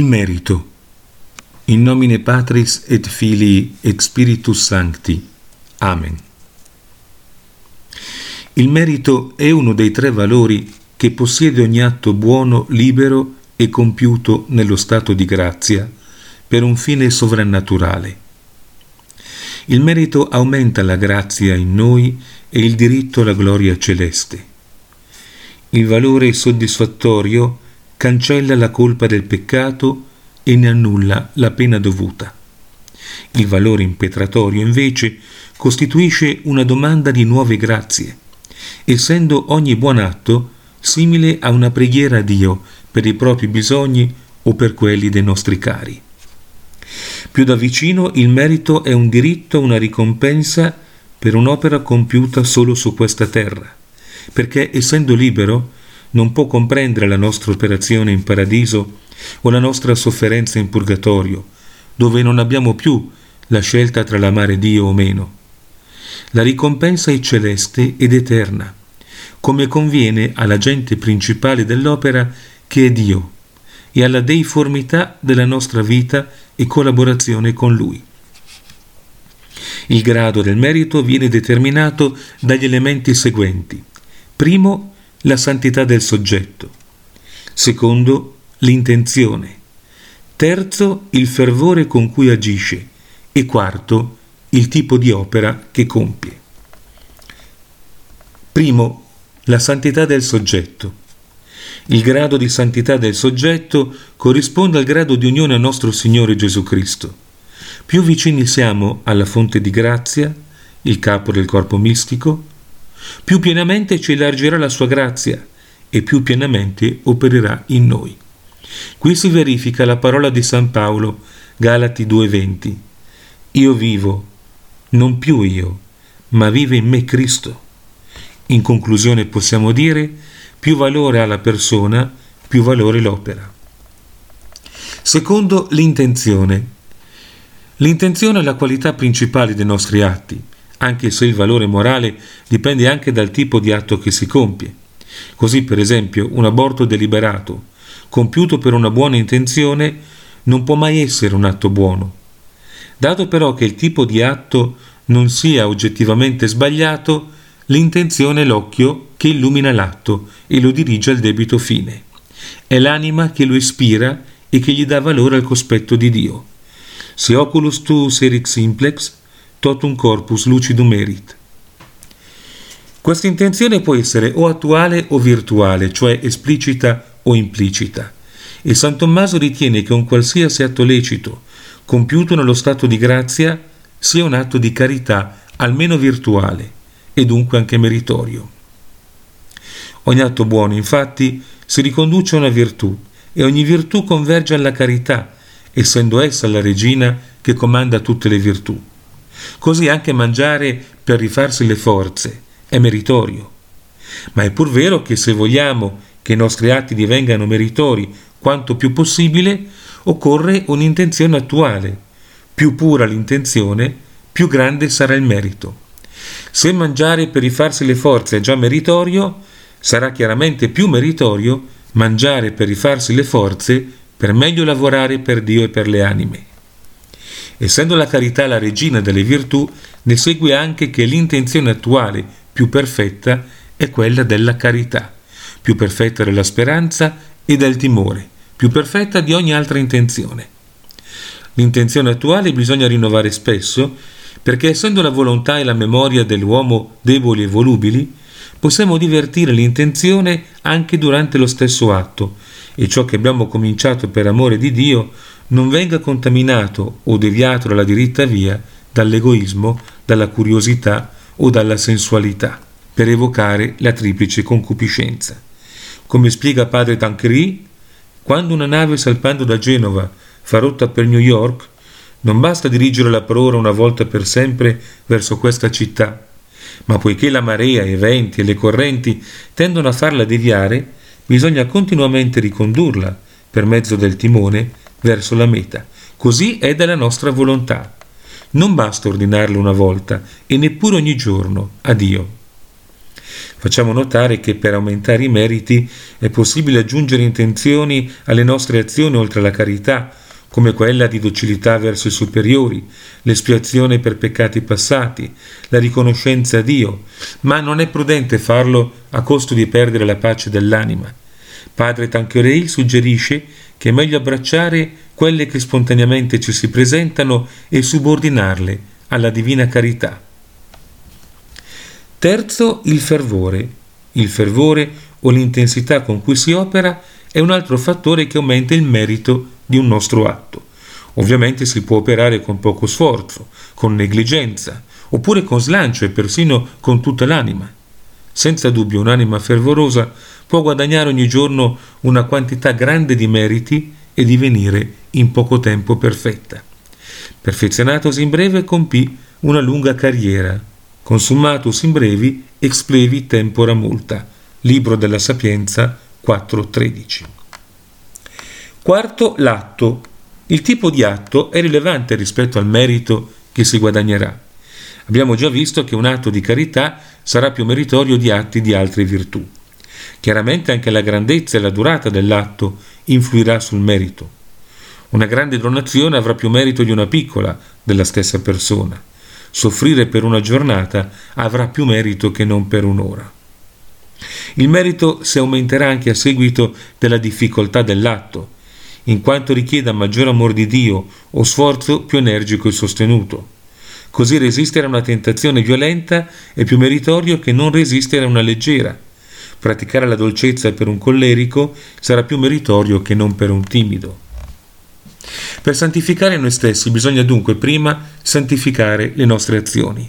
merito. In nomine Patris et Filii et Spiritus Sancti. Amen. Il merito è uno dei tre valori che possiede ogni atto buono, libero e compiuto nello stato di grazia per un fine sovrannaturale. Il merito aumenta la grazia in noi e il diritto alla gloria celeste. Il valore soddisfattorio cancella la colpa del peccato e ne annulla la pena dovuta. Il valore impetratorio, invece, costituisce una domanda di nuove grazie, essendo ogni buon atto simile a una preghiera a Dio per i propri bisogni o per quelli dei nostri cari. Più da vicino il merito è un diritto, una ricompensa per un'opera compiuta solo su questa terra, perché essendo libero non può comprendere la nostra operazione in paradiso o la nostra sofferenza in purgatorio, dove non abbiamo più la scelta tra l'amare Dio o meno. La ricompensa è celeste ed eterna, come conviene all'agente principale dell'opera che è Dio e alla deiformità della nostra vita e collaborazione con Lui. Il grado del merito viene determinato dagli elementi seguenti. Primo, la santità del soggetto. Secondo, l'intenzione. Terzo, il fervore con cui agisce. E quarto, il tipo di opera che compie. Primo, la santità del soggetto. Il grado di santità del soggetto corrisponde al grado di unione al nostro Signore Gesù Cristo. Più vicini siamo alla fonte di grazia, il capo del corpo mistico, più pienamente ci elargirà la sua grazia e più pienamente opererà in noi. Qui si verifica la parola di San Paolo, Galati 2:20. Io vivo, non più io, ma vive in me Cristo. In conclusione possiamo dire, più valore ha la persona, più valore l'opera. Secondo, l'intenzione. L'intenzione è la qualità principale dei nostri atti anche se il valore morale dipende anche dal tipo di atto che si compie. Così, per esempio, un aborto deliberato, compiuto per una buona intenzione, non può mai essere un atto buono. Dato però che il tipo di atto non sia oggettivamente sbagliato, l'intenzione è l'occhio che illumina l'atto e lo dirige al debito fine. È l'anima che lo ispira e che gli dà valore al cospetto di Dio. Se oculus tuus erit simplex, totum corpus lucidum erit. Questa intenzione può essere o attuale o virtuale, cioè esplicita o implicita, e San Tommaso ritiene che un qualsiasi atto lecito, compiuto nello stato di grazia, sia un atto di carità, almeno virtuale, e dunque anche meritorio. Ogni atto buono, infatti, si riconduce a una virtù, e ogni virtù converge alla carità, essendo essa la regina che comanda tutte le virtù. Così anche mangiare per rifarsi le forze è meritorio. Ma è pur vero che se vogliamo che i nostri atti divengano meritori quanto più possibile, occorre un'intenzione attuale. Più pura l'intenzione, più grande sarà il merito. Se mangiare per rifarsi le forze è già meritorio, sarà chiaramente più meritorio mangiare per rifarsi le forze per meglio lavorare per Dio e per le anime. Essendo la carità la regina delle virtù, ne segue anche che l'intenzione attuale più perfetta è quella della carità, più perfetta della speranza e del timore, più perfetta di ogni altra intenzione. L'intenzione attuale bisogna rinnovare spesso, perché essendo la volontà e la memoria dell'uomo deboli e volubili, possiamo divertire l'intenzione anche durante lo stesso atto, e ciò che abbiamo cominciato per amore di Dio non venga contaminato o deviato dalla diritta via dall'egoismo, dalla curiosità o dalla sensualità, per evocare la triplice concupiscenza. Come spiega padre Tancredi, quando una nave salpando da Genova fa rotta per New York, non basta dirigerla per ora una volta per sempre verso questa città, ma poiché la marea, i venti e le correnti tendono a farla deviare, bisogna continuamente ricondurla per mezzo del timone verso la meta. Così è dalla nostra volontà. Non basta ordinarlo una volta e neppure ogni giorno a Dio. Facciamo notare che per aumentare i meriti è possibile aggiungere intenzioni alle nostre azioni oltre alla carità, come quella di docilità verso i superiori, l'espiazione per peccati passati, la riconoscenza a Dio, ma non è prudente farlo a costo di perdere la pace dell'anima. Padre Tanqueray suggerisce che è meglio abbracciare quelle che spontaneamente ci si presentano e subordinarle alla divina carità. Terzo, il fervore. Il fervore o l'intensità con cui si opera è un altro fattore che aumenta il merito di un nostro atto. Ovviamente si può operare con poco sforzo, con negligenza, oppure con slancio e persino con tutta l'anima. Senza dubbio un'anima fervorosa può guadagnare ogni giorno una quantità grande di meriti e divenire in poco tempo perfetta. Perfezionatosi in breve compì una lunga carriera, consumatus in brevi explevi tempora multa. Libro della Sapienza 4.13. Quarto, l'atto. Il tipo di atto è rilevante rispetto al merito che si guadagnerà. Abbiamo già visto che un atto di carità sarà più meritorio di atti di altre virtù. Chiaramente anche la grandezza e la durata dell'atto influirà sul merito. Una grande donazione avrà più merito di una piccola della stessa persona soffrire per una giornata avrà più merito che non per un'ora. Il merito si aumenterà anche a seguito della difficoltà dell'atto, in quanto richieda maggior amor di Dio o sforzo più energico e sostenuto. Così resistere a una tentazione violenta è più meritorio che non resistere a una leggera. Praticare la dolcezza per un collerico sarà più meritorio che non per un timido. Per santificare noi stessi bisogna dunque prima santificare le nostre azioni.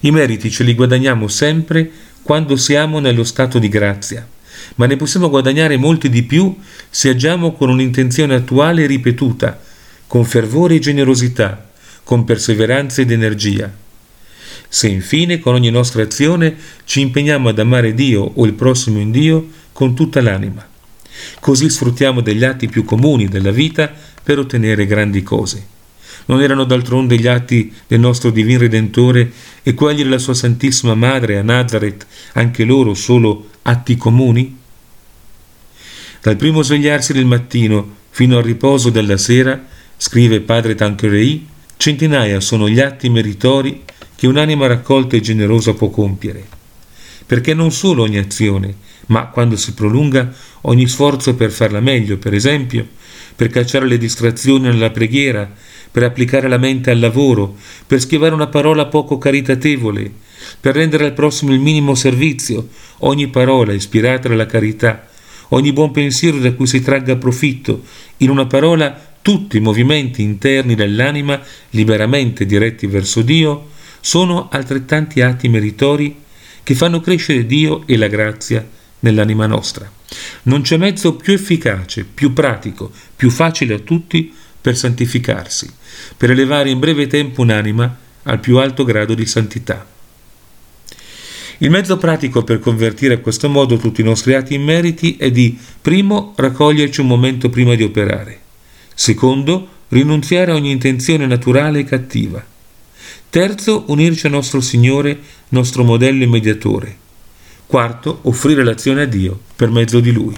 I meriti ce li guadagniamo sempre quando siamo nello stato di grazia, ma ne possiamo guadagnare molti di più se agiamo con un'intenzione attuale e ripetuta, con fervore e generosità, con perseveranza ed energia. Se infine con ogni nostra azione ci impegniamo ad amare Dio o il prossimo in Dio con tutta l'anima. Così sfruttiamo degli atti più comuni della vita per ottenere grandi cose. Non erano d'altronde gli atti del nostro Divin Redentore e quelli della sua Santissima Madre a Nazareth, anche loro solo atti comuni? Dal primo svegliarsi del mattino fino al riposo della sera, scrive padre Tanqueray, centinaia sono gli atti meritori che un'anima raccolta e generosa può compiere. Perché non solo ogni azione, ma quando si prolunga ogni sforzo per farla meglio, per esempio, per cacciare le distrazioni nella preghiera, per applicare la mente al lavoro, per schivare una parola poco caritatevole, per rendere al prossimo il minimo servizio, ogni parola ispirata alla carità, ogni buon pensiero da cui si tragga profitto, in una parola tutti i movimenti interni dell'anima liberamente diretti verso Dio, sono altrettanti atti meritori che fanno crescere Dio e la grazia nell'anima nostra. Non c'è mezzo più efficace, più pratico, più facile a tutti per santificarsi, per elevare in breve tempo un'anima al più alto grado di santità. Il mezzo pratico per convertire a questo modo tutti i nostri atti in meriti è di, primo, raccoglierci un momento prima di operare, secondo, rinunziare a ogni intenzione naturale e cattiva, terzo, unirci a nostro Signore, nostro modello e mediatore, Quarto, offrire l'azione a Dio per mezzo di Lui.